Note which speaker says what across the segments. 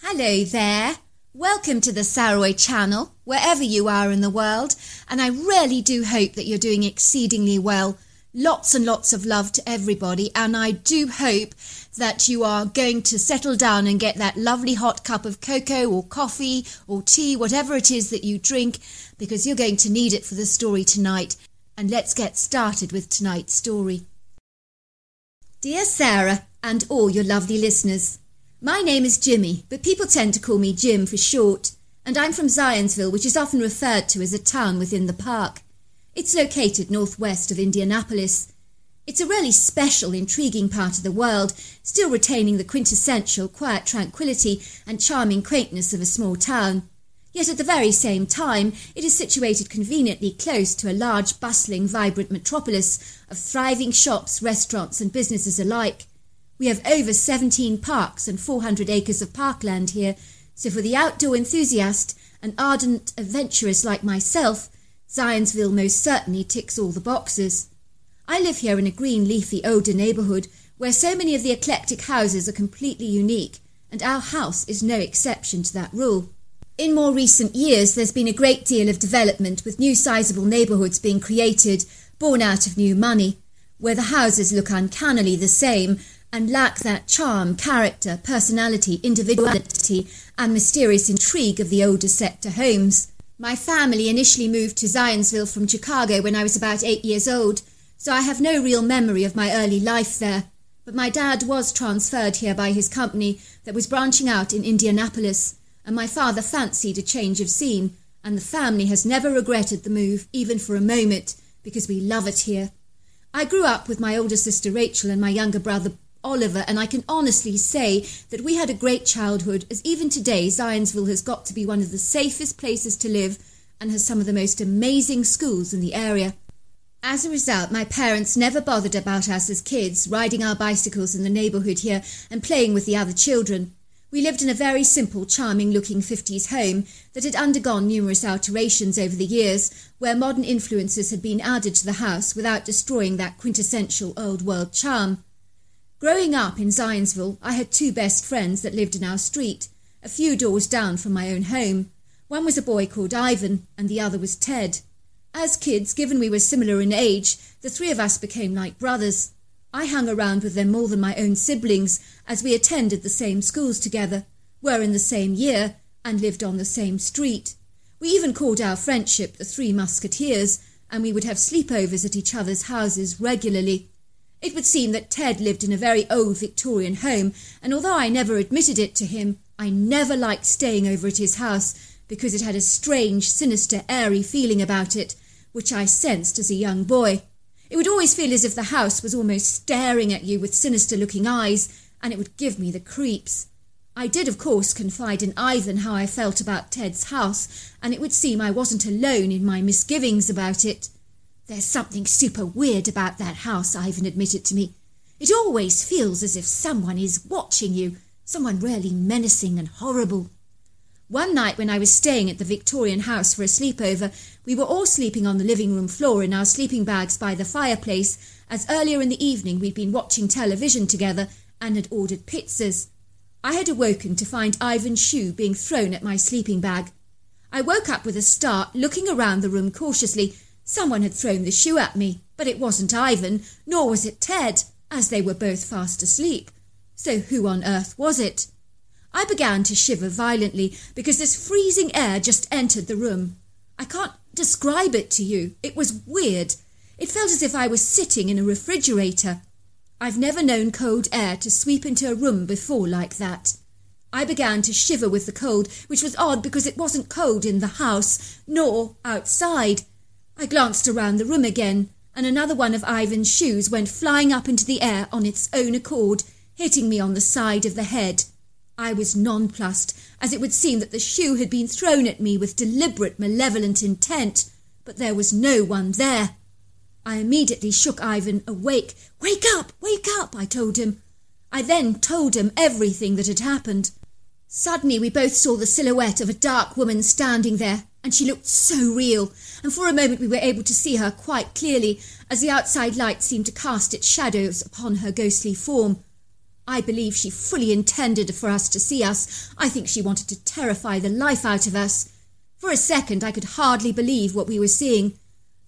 Speaker 1: Hello there. Welcome to the Saroy channel, wherever you are in the world, and I really do hope that you're doing exceedingly well. Lots and lots of love to everybody, and I do hope that you are going to settle down and get that lovely hot cup of cocoa or coffee or tea, whatever it is that you drink, because you're going to need it for the story tonight. And let's get started with tonight's story. Dear Sarah, and all your lovely listeners, my name is Jimmy, but people tend to call me Jim for short, and I'm from Zionsville, which is often referred to as a town within the park. It's located northwest of Indianapolis. It's a really special, intriguing part of the world, still retaining the quintessential quiet tranquility and charming quaintness of a small town. Yet at the very same time, it is situated conveniently close to a large, bustling, vibrant metropolis of thriving shops, restaurants, and businesses alike. We have over 17 parks and 400 acres of parkland here, so for the outdoor enthusiast and ardent adventurous like myself, Zionsville most certainly ticks all the boxes. I live here in a green, leafy, older neighbourhood where so many of the eclectic houses are completely unique, and our house is no exception to that rule. In more recent years, there's been a great deal of development with new sizable neighbourhoods being created, born out of new money, where the houses look uncannily the same and lack that charm, character, personality, individuality, and mysterious intrigue of the older sector homes. My family initially moved to Zionsville from Chicago when I was about eight years old, so I have no real memory of my early life there. But my dad was transferred here by his company that was branching out in Indianapolis, and my father fancied a change of scene, and the family has never regretted the move, even for a moment, because we love it here. I grew up with my older sister Rachel and my younger brother Oliver, and I can honestly say that we had a great childhood, as even today Zionsville has got to be one of the safest places to live and has some of the most amazing schools in the area. As a result, my parents never bothered about us as kids, riding our bicycles in the neighbourhood here and playing with the other children. We lived in a very simple, charming looking 50s home that had undergone numerous alterations over the years, where modern influences had been added to the house without destroying that quintessential old world charm. Growing up in Zionsville, I had two best friends that lived in our street, a few doors down from my own home. One was a boy called Ivan, and the other was Ted. As kids, given we were similar in age, the three of us became like brothers. I hung around with them more than my own siblings, as we attended the same schools together, were in the same year, and lived on the same street. We even called our friendship the Three Musketeers, and we would have sleepovers at each other's houses regularly. It would seem that Ted lived in a very old Victorian home, and although I never admitted it to him, I never liked staying over at his house because it had a strange, sinister, airy feeling about it, which I sensed as a young boy. It would always feel as if the house was almost staring at you with sinister looking eyes, and it would give me the creeps. I did, of course, confide in Ivan how I felt about Ted's house, and it would seem I wasn't alone in my misgivings about it. There's something super weird about that house, Ivan admitted to me. It always feels as if someone is watching you, someone really menacing and horrible. One night when I was staying at the Victorian house for a sleepover, we were all sleeping on the living room floor in our sleeping bags by the fireplace, as earlier in the evening we'd been watching television together and had ordered pizzas. I had awoken to find Ivan's shoe being thrown at my sleeping bag. I woke up with a start, looking around the room cautiously, Someone had thrown the shoe at me, but it wasn't Ivan, nor was it Ted, as they were both fast asleep. So who on earth was it? I began to shiver violently because this freezing air just entered the room. I can't describe it to you. It was weird. It felt as if I was sitting in a refrigerator. I've never known cold air to sweep into a room before like that. I began to shiver with the cold, which was odd because it wasn't cold in the house, nor outside. I glanced around the room again, and another one of Ivan's shoes went flying up into the air on its own accord, hitting me on the side of the head. I was nonplussed, as it would seem that the shoe had been thrown at me with deliberate malevolent intent, but there was no one there. I immediately shook Ivan awake. Wake up! Wake up! I told him. I then told him everything that had happened. Suddenly we both saw the silhouette of a dark woman standing there, and she looked so real, and for a moment we were able to see her quite clearly, as the outside light seemed to cast its shadows upon her ghostly form. I believe she fully intended for us to see us. I think she wanted to terrify the life out of us. For a second, I could hardly believe what we were seeing.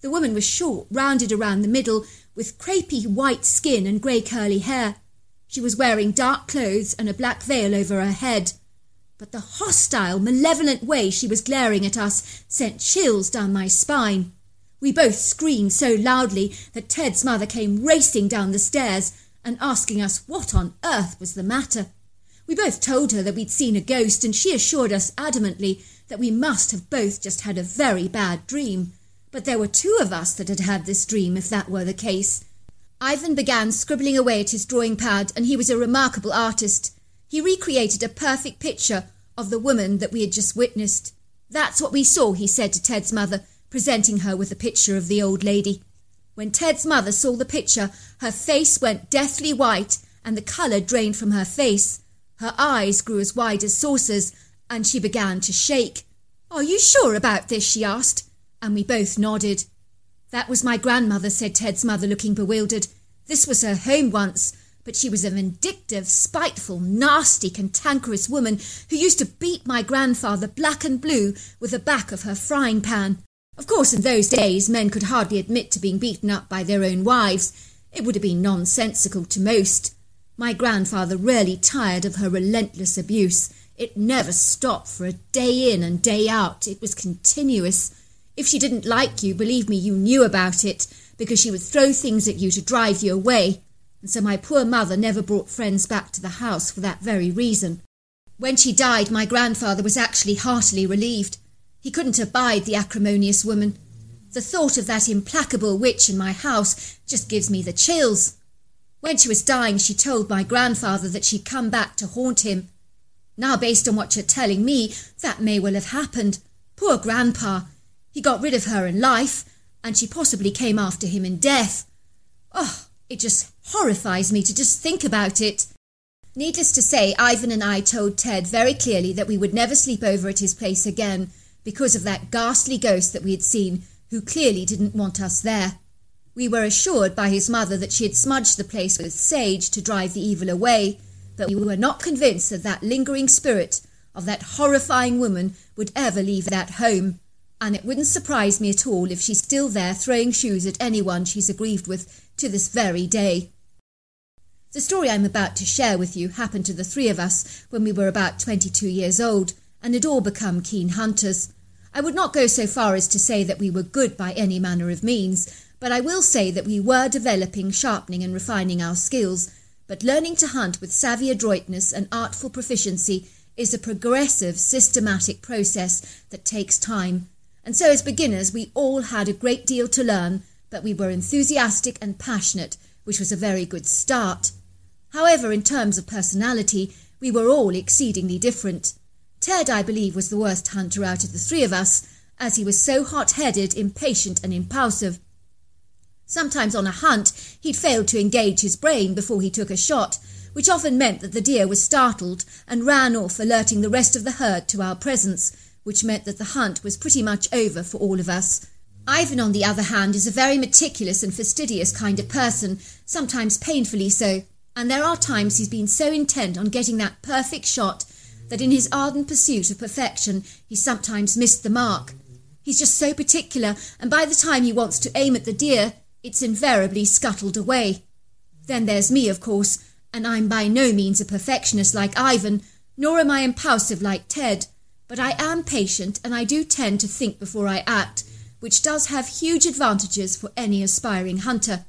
Speaker 1: The woman was short, rounded around the middle, with crepey white skin and grey curly hair. She was wearing dark clothes and a black veil over her head. But the hostile, malevolent way she was glaring at us sent chills down my spine. We both screamed so loudly that Ted's mother came racing down the stairs and asking us what on earth was the matter. We both told her that we'd seen a ghost, and she assured us adamantly that we must have both just had a very bad dream. But there were two of us that had had this dream, if that were the case. Ivan began scribbling away at his drawing pad, and he was a remarkable artist. He recreated a perfect picture of the woman that we had just witnessed. That's what we saw, he said to Ted's mother, presenting her with a picture of the old lady. When Ted's mother saw the picture, her face went deathly white and the colour drained from her face. Her eyes grew as wide as saucers and she began to shake. Are you sure about this? she asked, and we both nodded. That was my grandmother, said Ted's mother, looking bewildered. This was her home once, but she was a vindictive, spiteful, nasty, cantankerous woman who used to beat my grandfather black and blue with the back of her frying pan. Of course, in those days, men could hardly admit to being beaten up by their own wives. It would have been nonsensical to most. My grandfather really tired of her relentless abuse. It never stopped for a day in and day out. It was continuous. If she didn't like you, believe me, you knew about it, because she would throw things at you to drive you away. And so my poor mother never brought friends back to the house for that very reason. When she died, my grandfather was actually heartily relieved. He couldn't abide the acrimonious woman. The thought of that implacable witch in my house just gives me the chills. When she was dying, she told my grandfather that she'd come back to haunt him. Now, based on what you're telling me, that may well have happened. Poor grandpa. He got rid of her in life, and she possibly came after him in death. Oh, it just horrifies me to just think about it. Needless to say, Ivan and I told Ted very clearly that we would never sleep over at his place again because of that ghastly ghost that we had seen, who clearly didn't want us there. We were assured by his mother that she had smudged the place with sage to drive the evil away, but we were not convinced that that lingering spirit of that horrifying woman would ever leave that home, and it wouldn't surprise me at all if she's still there throwing shoes at anyone she's aggrieved with to this very day. The story I'm about to share with you happened to the three of us when we were about twenty two years old, and had all become keen hunters. I would not go so far as to say that we were good by any manner of means, but I will say that we were developing, sharpening, and refining our skills. But learning to hunt with savvy adroitness and artful proficiency is a progressive, systematic process that takes time. And so, as beginners, we all had a great deal to learn, but we were enthusiastic and passionate, which was a very good start. However, in terms of personality, we were all exceedingly different. Ted, I believe, was the worst hunter out of the three of us, as he was so hot headed, impatient, and impulsive. Sometimes on a hunt, he'd fail to engage his brain before he took a shot, which often meant that the deer was startled and ran off, alerting the rest of the herd to our presence, which meant that the hunt was pretty much over for all of us. Ivan, on the other hand, is a very meticulous and fastidious kind of person, sometimes painfully so, and there are times he's been so intent on getting that perfect shot that in his ardent pursuit of perfection he sometimes missed the mark. He's just so particular, and by the time he wants to aim at the deer, it's invariably scuttled away. Then there's me, of course, and I'm by no means a perfectionist like Ivan, nor am I impulsive like Ted, but I am patient and I do tend to think before I act, which does have huge advantages for any aspiring hunter.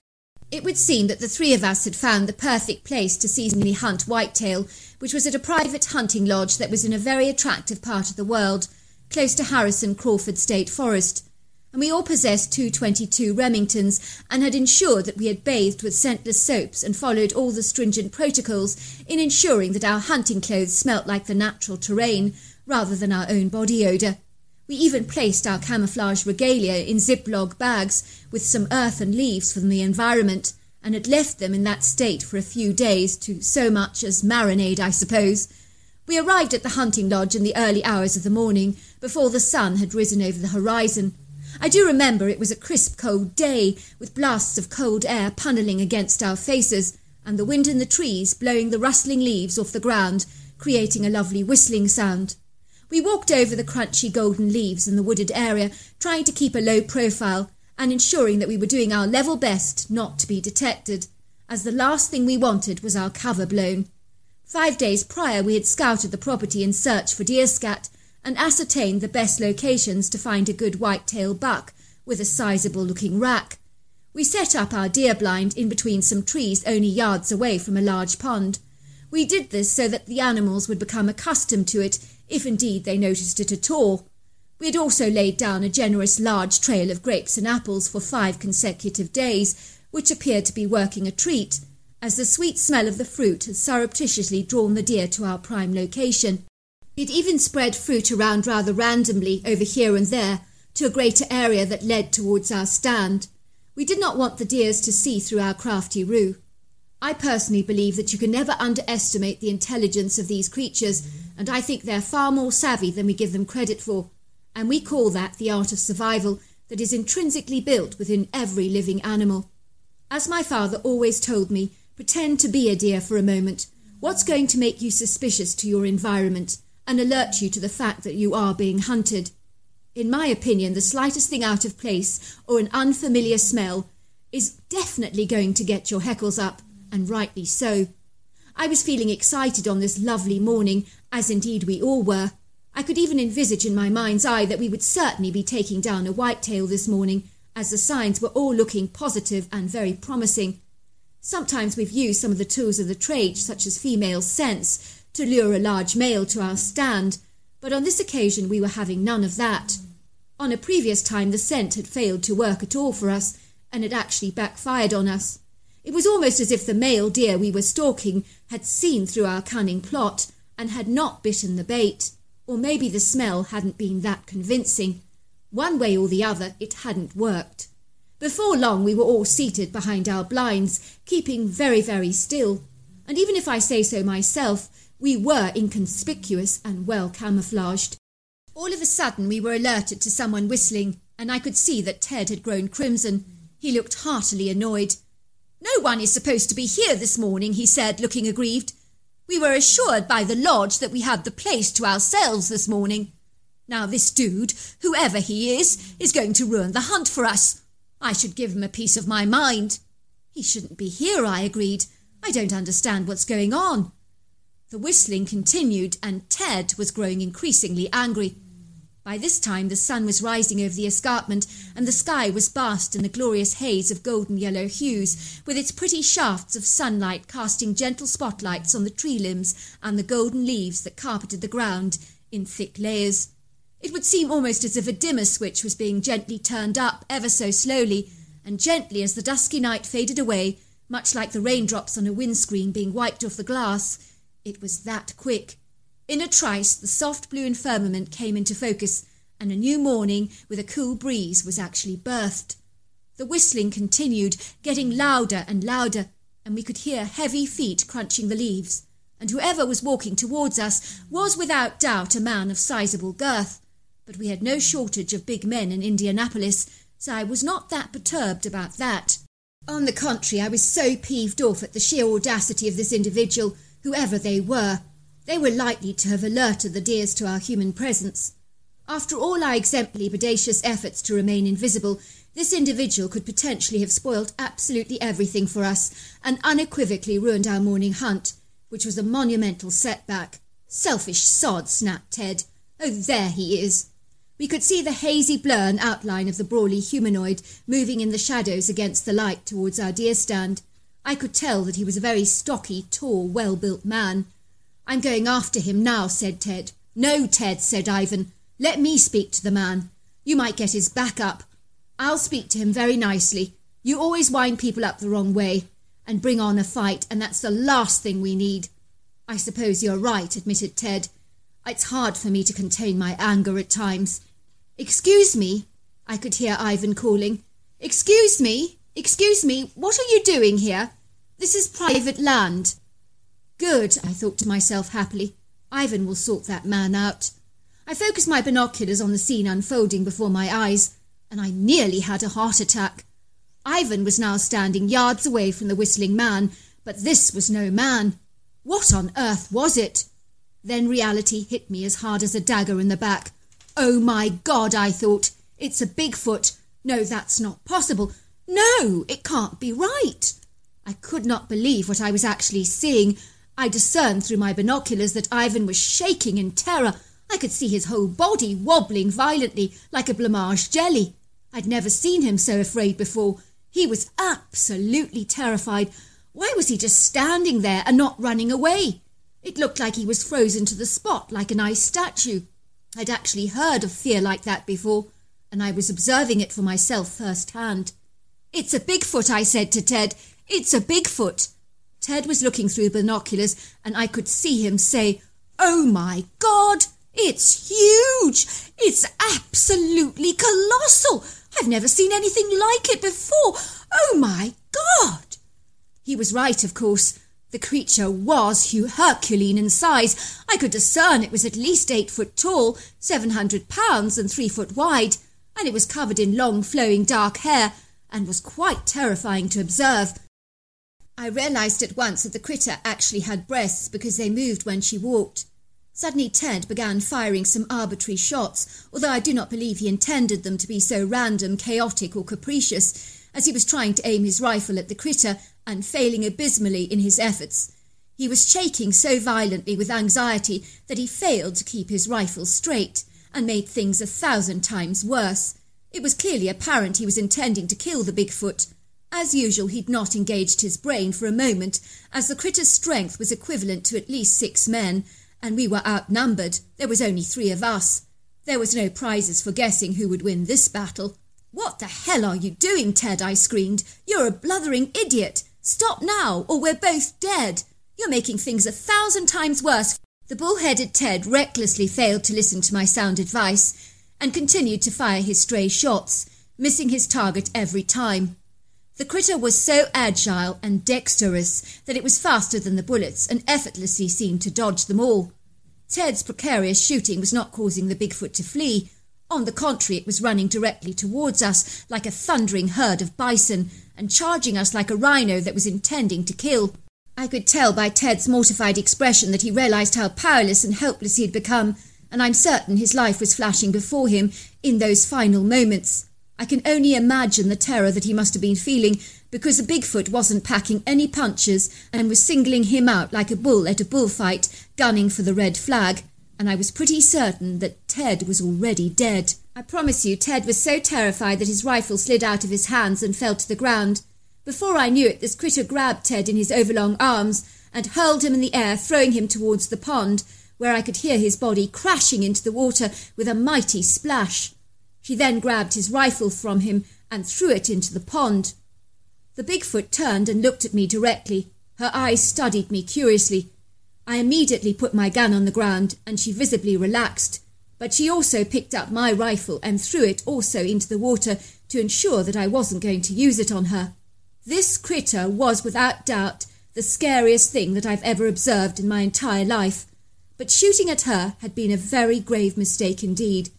Speaker 1: It would seem that the three of us had found the perfect place to seasonally hunt whitetail, which was at a private hunting lodge that was in a very attractive part of the world, close to Harrison Crawford State Forest. And we all possessed 222 Remingtons and had ensured that we had bathed with scentless soaps and followed all the stringent protocols in ensuring that our hunting clothes smelt like the natural terrain rather than our own body odour. We even placed our camouflage regalia in Ziploc bags with some earth and leaves from the environment and had left them in that state for a few days to so much as marinade, I suppose. We arrived at the hunting lodge in the early hours of the morning, before the sun had risen over the horizon. I do remember it was a crisp, cold day, with blasts of cold air punnelling against our faces, and the wind in the trees blowing the rustling leaves off the ground, creating a lovely whistling sound. We walked over the crunchy golden leaves in the wooded area, trying to keep a low profile and ensuring that we were doing our level best not to be detected, as the last thing we wanted was our cover blown. Five days prior, we had scouted the property in search for deer scat and ascertained the best locations to find a good white-tail buck with a sizable looking rack. We set up our deer blind in between some trees only yards away from a large pond. We did this so that the animals would become accustomed to it, if indeed they noticed it at all. We had also laid down a generous large trail of grapes and apples for five consecutive days, which appeared to be working a treat, as the sweet smell of the fruit had surreptitiously drawn the deer to our prime location. It even spread fruit around rather randomly over here and there to a greater area that led towards our stand. We did not want the deers to see through our crafty ruse. I personally believe that you can never underestimate the intelligence of these creatures, and I think they're far more savvy than we give them credit for, and we call that the art of survival that is intrinsically built within every living animal. As my father always told me, Pretend to be a deer for a moment. What's going to make you suspicious to your environment and alert you to the fact that you are being hunted? In my opinion, the slightest thing out of place or an unfamiliar smell is definitely going to get your heckles up, and rightly so. I was feeling excited on this lovely morning, as indeed we all were. I could even envisage in my mind's eye that we would certainly be taking down a whitetail this morning, as the signs were all looking positive and very promising. Sometimes we've used some of the tools of the trade, such as female scents, to lure a large male to our stand, but on this occasion we were having none of that. On a previous time the scent had failed to work at all for us, and had actually backfired on us. It was almost as if the male deer we were stalking had seen through our cunning plot and had not bitten the bait, or maybe the smell hadn't been that convincing. One way or the other, it hadn't worked. Before long, we were all seated behind our blinds, keeping very, very still. And even if I say so myself, we were inconspicuous and well camouflaged. All of a sudden, we were alerted to someone whistling, and I could see that Ted had grown crimson. He looked heartily annoyed. No one is supposed to be here this morning, he said, looking aggrieved. We were assured by the lodge that we had the place to ourselves this morning. Now, this dude, whoever he is, is going to ruin the hunt for us. I should give him a piece of my mind. He shouldn't be here, I agreed. I don't understand what's going on. The whistling continued, and Ted was growing increasingly angry. By this time the sun was rising over the escarpment, and the sky was bathed in a glorious haze of golden yellow hues, with its pretty shafts of sunlight casting gentle spotlights on the tree limbs and the golden leaves that carpeted the ground in thick layers. It would seem almost as if a dimmer switch was being gently turned up ever so slowly, and gently as the dusky night faded away, much like the raindrops on a windscreen being wiped off the glass. It was that quick. In a trice, the soft blue firmament came into focus, and a new morning with a cool breeze was actually birthed. The whistling continued, getting louder and louder, and we could hear heavy feet crunching the leaves. And whoever was walking towards us was without doubt a man of sizable girth but we had no shortage of big men in Indianapolis, so I was not that perturbed about that. On the contrary, I was so peeved off at the sheer audacity of this individual, whoever they were. They were likely to have alerted the deers to our human presence. After all our exemplary bodacious efforts to remain invisible, this individual could potentially have spoilt absolutely everything for us and unequivocally ruined our morning hunt, which was a monumental setback. Selfish sod, snapped Ted. Oh, there he is. We could see the hazy blur and outline of the brawly humanoid moving in the shadows against the light towards our deer stand. I could tell that he was a very stocky, tall, well-built man. I'm going after him now, said Ted. No, Ted, said Ivan. Let me speak to the man. You might get his back up. I'll speak to him very nicely. You always wind people up the wrong way and bring on a fight, and that's the last thing we need. I suppose you're right, admitted Ted. It's hard for me to contain my anger at times. Excuse me, I could hear Ivan calling. Excuse me, excuse me, what are you doing here? This is private land. Good, I thought to myself happily. Ivan will sort that man out. I focused my binoculars on the scene unfolding before my eyes, and I nearly had a heart attack. Ivan was now standing yards away from the whistling man, But this was no man. What on earth was it? Then reality hit me as hard as a dagger in the back. Oh my God, I thought. It's a Bigfoot. No, that's not possible. No, it can't be right. I could not believe what I was actually seeing. I discerned through my binoculars that Ivan was shaking in terror. I could see his whole body wobbling violently like a blancmange jelly. I'd never seen him so afraid before. He was absolutely terrified. Why was he just standing there and not running away? It looked like he was frozen to the spot like an ice statue. I'd actually heard of fear like that before, and I was observing it for myself first hand. It's a Bigfoot, I said to Ted. It's a Bigfoot. Ted was looking through binoculars, and I could see him say, Oh my God, it's huge! It's absolutely colossal! I've never seen anything like it before! Oh my God! He was right, of course. The creature was Herculean in size. I could discern it was at least eight foot tall, seven hundred pounds, and three foot wide, and it was covered in long flowing dark hair, and was quite terrifying to observe. I realized at once that the critter actually had breasts because they moved when she walked. Suddenly Ted began firing some arbitrary shots, although I do not believe he intended them to be so random, chaotic, or capricious, as he was trying to aim his rifle at the critter and failing abysmally in his efforts. He was shaking so violently with anxiety that he failed to keep his rifle straight and made things a thousand times worse. It was clearly apparent he was intending to kill the Bigfoot. As usual, he'd not engaged his brain for a moment, as the critter's strength was equivalent to at least six men, and we were outnumbered. There was only three of us. There was no prizes for guessing who would win this battle. What the hell are you doing, Ted? I screamed. You're a blithering idiot. Stop now, or we're both dead. You're making things a thousand times worse. The bull-headed Ted recklessly failed to listen to my sound advice and continued to fire his stray shots, missing his target every time. The critter was so agile and dexterous that it was faster than the bullets and effortlessly seemed to dodge them all. Ted's precarious shooting was not causing the Bigfoot to flee. On the contrary, it was running directly towards us like a thundering herd of bison and charging us like a rhino that was intending to kill. I could tell by Ted's mortified expression that he realized how powerless and helpless he had become, and I'm certain his life was flashing before him in those final moments. I can only imagine the terror that he must have been feeling because the Bigfoot wasn't packing any punches and was singling him out like a bull at a bullfight, gunning for the red flag. And I was pretty certain that Ted was already dead. I promise you, Ted was so terrified that his rifle slid out of his hands and fell to the ground. Before I knew it, this critter grabbed Ted in his overlong arms and hurled him in the air, throwing him towards the pond, where I could hear his body crashing into the water with a mighty splash. She then grabbed his rifle from him and threw it into the pond. The Bigfoot turned and looked at me directly. Her eyes studied me curiously. I immediately put my gun on the ground, and she visibly relaxed. But she also picked up my rifle and threw it also into the water to ensure that I wasn't going to use it on her. This critter was without doubt the scariest thing that I've ever observed in my entire life. But shooting at her had been a very grave mistake indeed.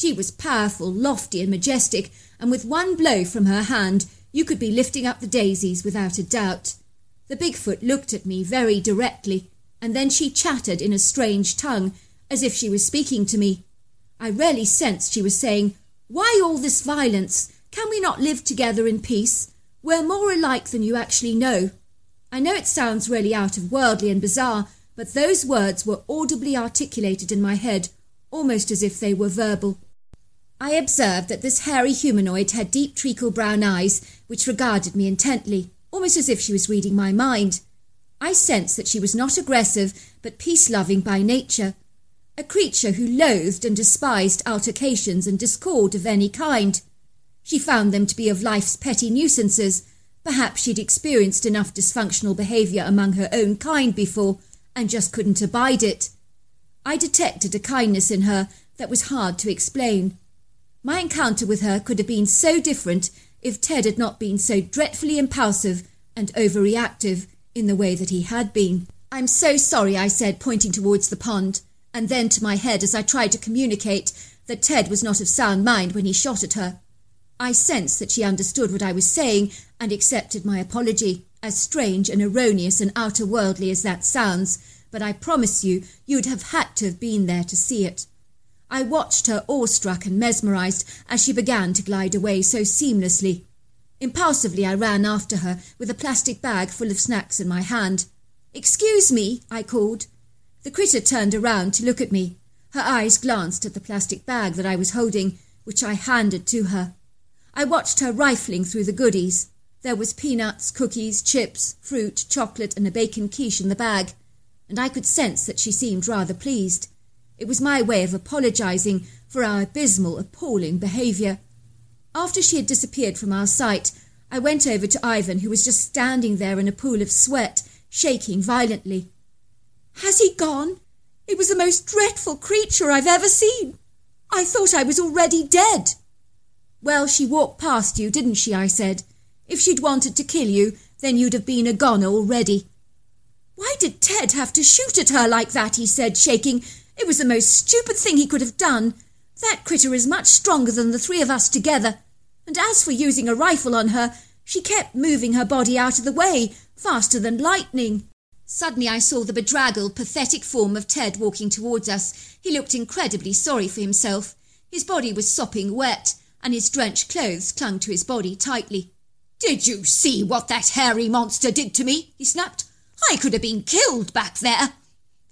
Speaker 1: She was powerful, lofty, and majestic, and with one blow from her hand, you could be lifting up the daisies without a doubt. The Bigfoot looked at me very directly, and then she chattered in a strange tongue, as if she was speaking to me. I really sensed she was saying, Why all this violence? Can we not live together in peace? We're more alike than you actually know. I know it sounds really out of worldly and bizarre, but those words were audibly articulated in my head, almost as if they were verbal. I observed that this hairy humanoid had deep treacle brown eyes which regarded me intently, almost as if she was reading my mind. I sensed that she was not aggressive, but peace loving by nature, a creature who loathed and despised altercations and discord of any kind. She found them to be of life's petty nuisances. Perhaps she'd experienced enough dysfunctional behaviour among her own kind before, and just couldn't abide it. I detected a kindness in her that was hard to explain. My encounter with her could have been so different if Ted had not been so dreadfully impulsive and overreactive in the way that he had been. I'm so sorry, I said, pointing towards the pond, and then to my head as I tried to communicate that Ted was not of sound mind when he shot at her. I sensed that she understood what I was saying and accepted my apology. As strange and erroneous and outer worldly as that sounds, but I promise you, you'd have had to have been there to see it. I watched her awestruck and mesmerized as she began to glide away so seamlessly. Impulsively, I ran after her with a plastic bag full of snacks in my hand. Excuse me, I called. The critter turned around to look at me. Her eyes glanced at the plastic bag that I was holding, which I handed to her. I watched her rifling through the goodies. There was peanuts, cookies, chips, fruit, chocolate, and a bacon quiche in the bag, and I could sense that she seemed rather pleased. It was my way of apologizing for our abysmal, appalling behaviour. After she had disappeared from our sight, I went over to Ivan, who was just standing there in a pool of sweat, shaking violently. Has he gone? It was the most dreadful creature I've ever seen. I thought I was already dead. Well, she walked past you, didn't she? I said. If she'd wanted to kill you, then you'd have been a goner already. Why did Ted have to shoot at her like that? he said, shaking. It was the most stupid thing he could have done. That critter is much stronger than the three of us together. And as for using a rifle on her, she kept moving her body out of the way, faster than lightning. Suddenly I saw the bedraggled, pathetic form of Ted walking towards us. He looked incredibly sorry for himself. His body was sopping wet, and his drenched clothes clung to his body tightly. Did you see what that hairy monster did to me? he snapped. I could have been killed back there.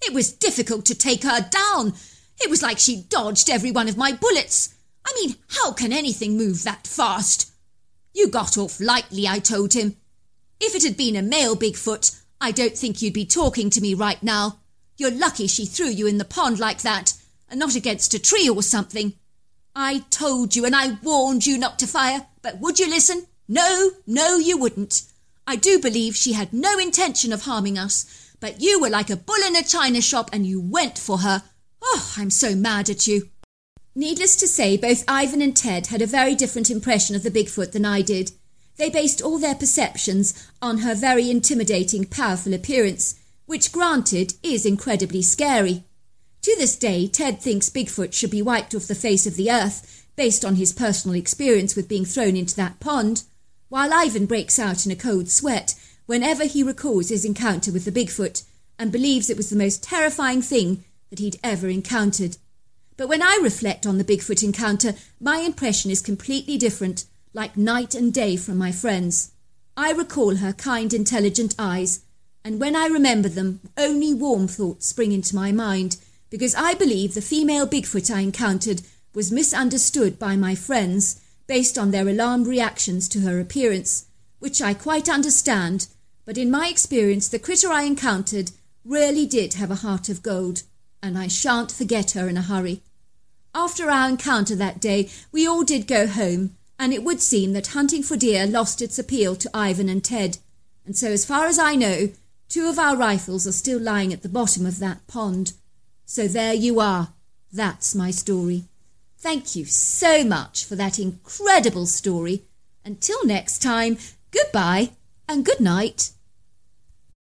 Speaker 1: It was difficult to take her down. It was like she dodged every one of my bullets. I mean, how can anything move that fast? You got off lightly, I told him. If it had been a male Bigfoot, I don't think you'd be talking to me right now. You're lucky she threw you in the pond like that, and not against a tree or something. I told you and I warned you not to fire, but would you listen? No, no, you wouldn't. I do believe she had no intention of harming us, but you were like a bull in a china shop and you went for her. Oh, I'm so mad at you. Needless to say, both Ivan and Ted had a very different impression of the Bigfoot than I did. They based all their perceptions on her very intimidating, powerful appearance, which, granted, is incredibly scary. To this day, Ted thinks Bigfoot should be wiped off the face of the earth, based on his personal experience with being thrown into that pond, while Ivan breaks out in a cold sweat whenever he recalls his encounter with the Bigfoot and believes it was the most terrifying thing that he'd ever encountered. But when I reflect on the Bigfoot encounter, my impression is completely different, like night and day from my friends. I recall her kind, intelligent eyes, and when I remember them, only warm thoughts spring into my mind, because I believe the female Bigfoot I encountered was misunderstood by my friends based on their alarmed reactions to her appearance, which I quite understand, but in my experience, the critter I encountered really did have a heart of gold and I shan't forget her in a hurry. After our encounter that day, we all did go home, and it would seem that hunting for deer lost its appeal to Ivan and Ted, and so as far as I know, two of our rifles are still lying at the bottom of that pond. So there you are. That's my story. Thank you so much for that incredible story. Until next time, goodbye and good night.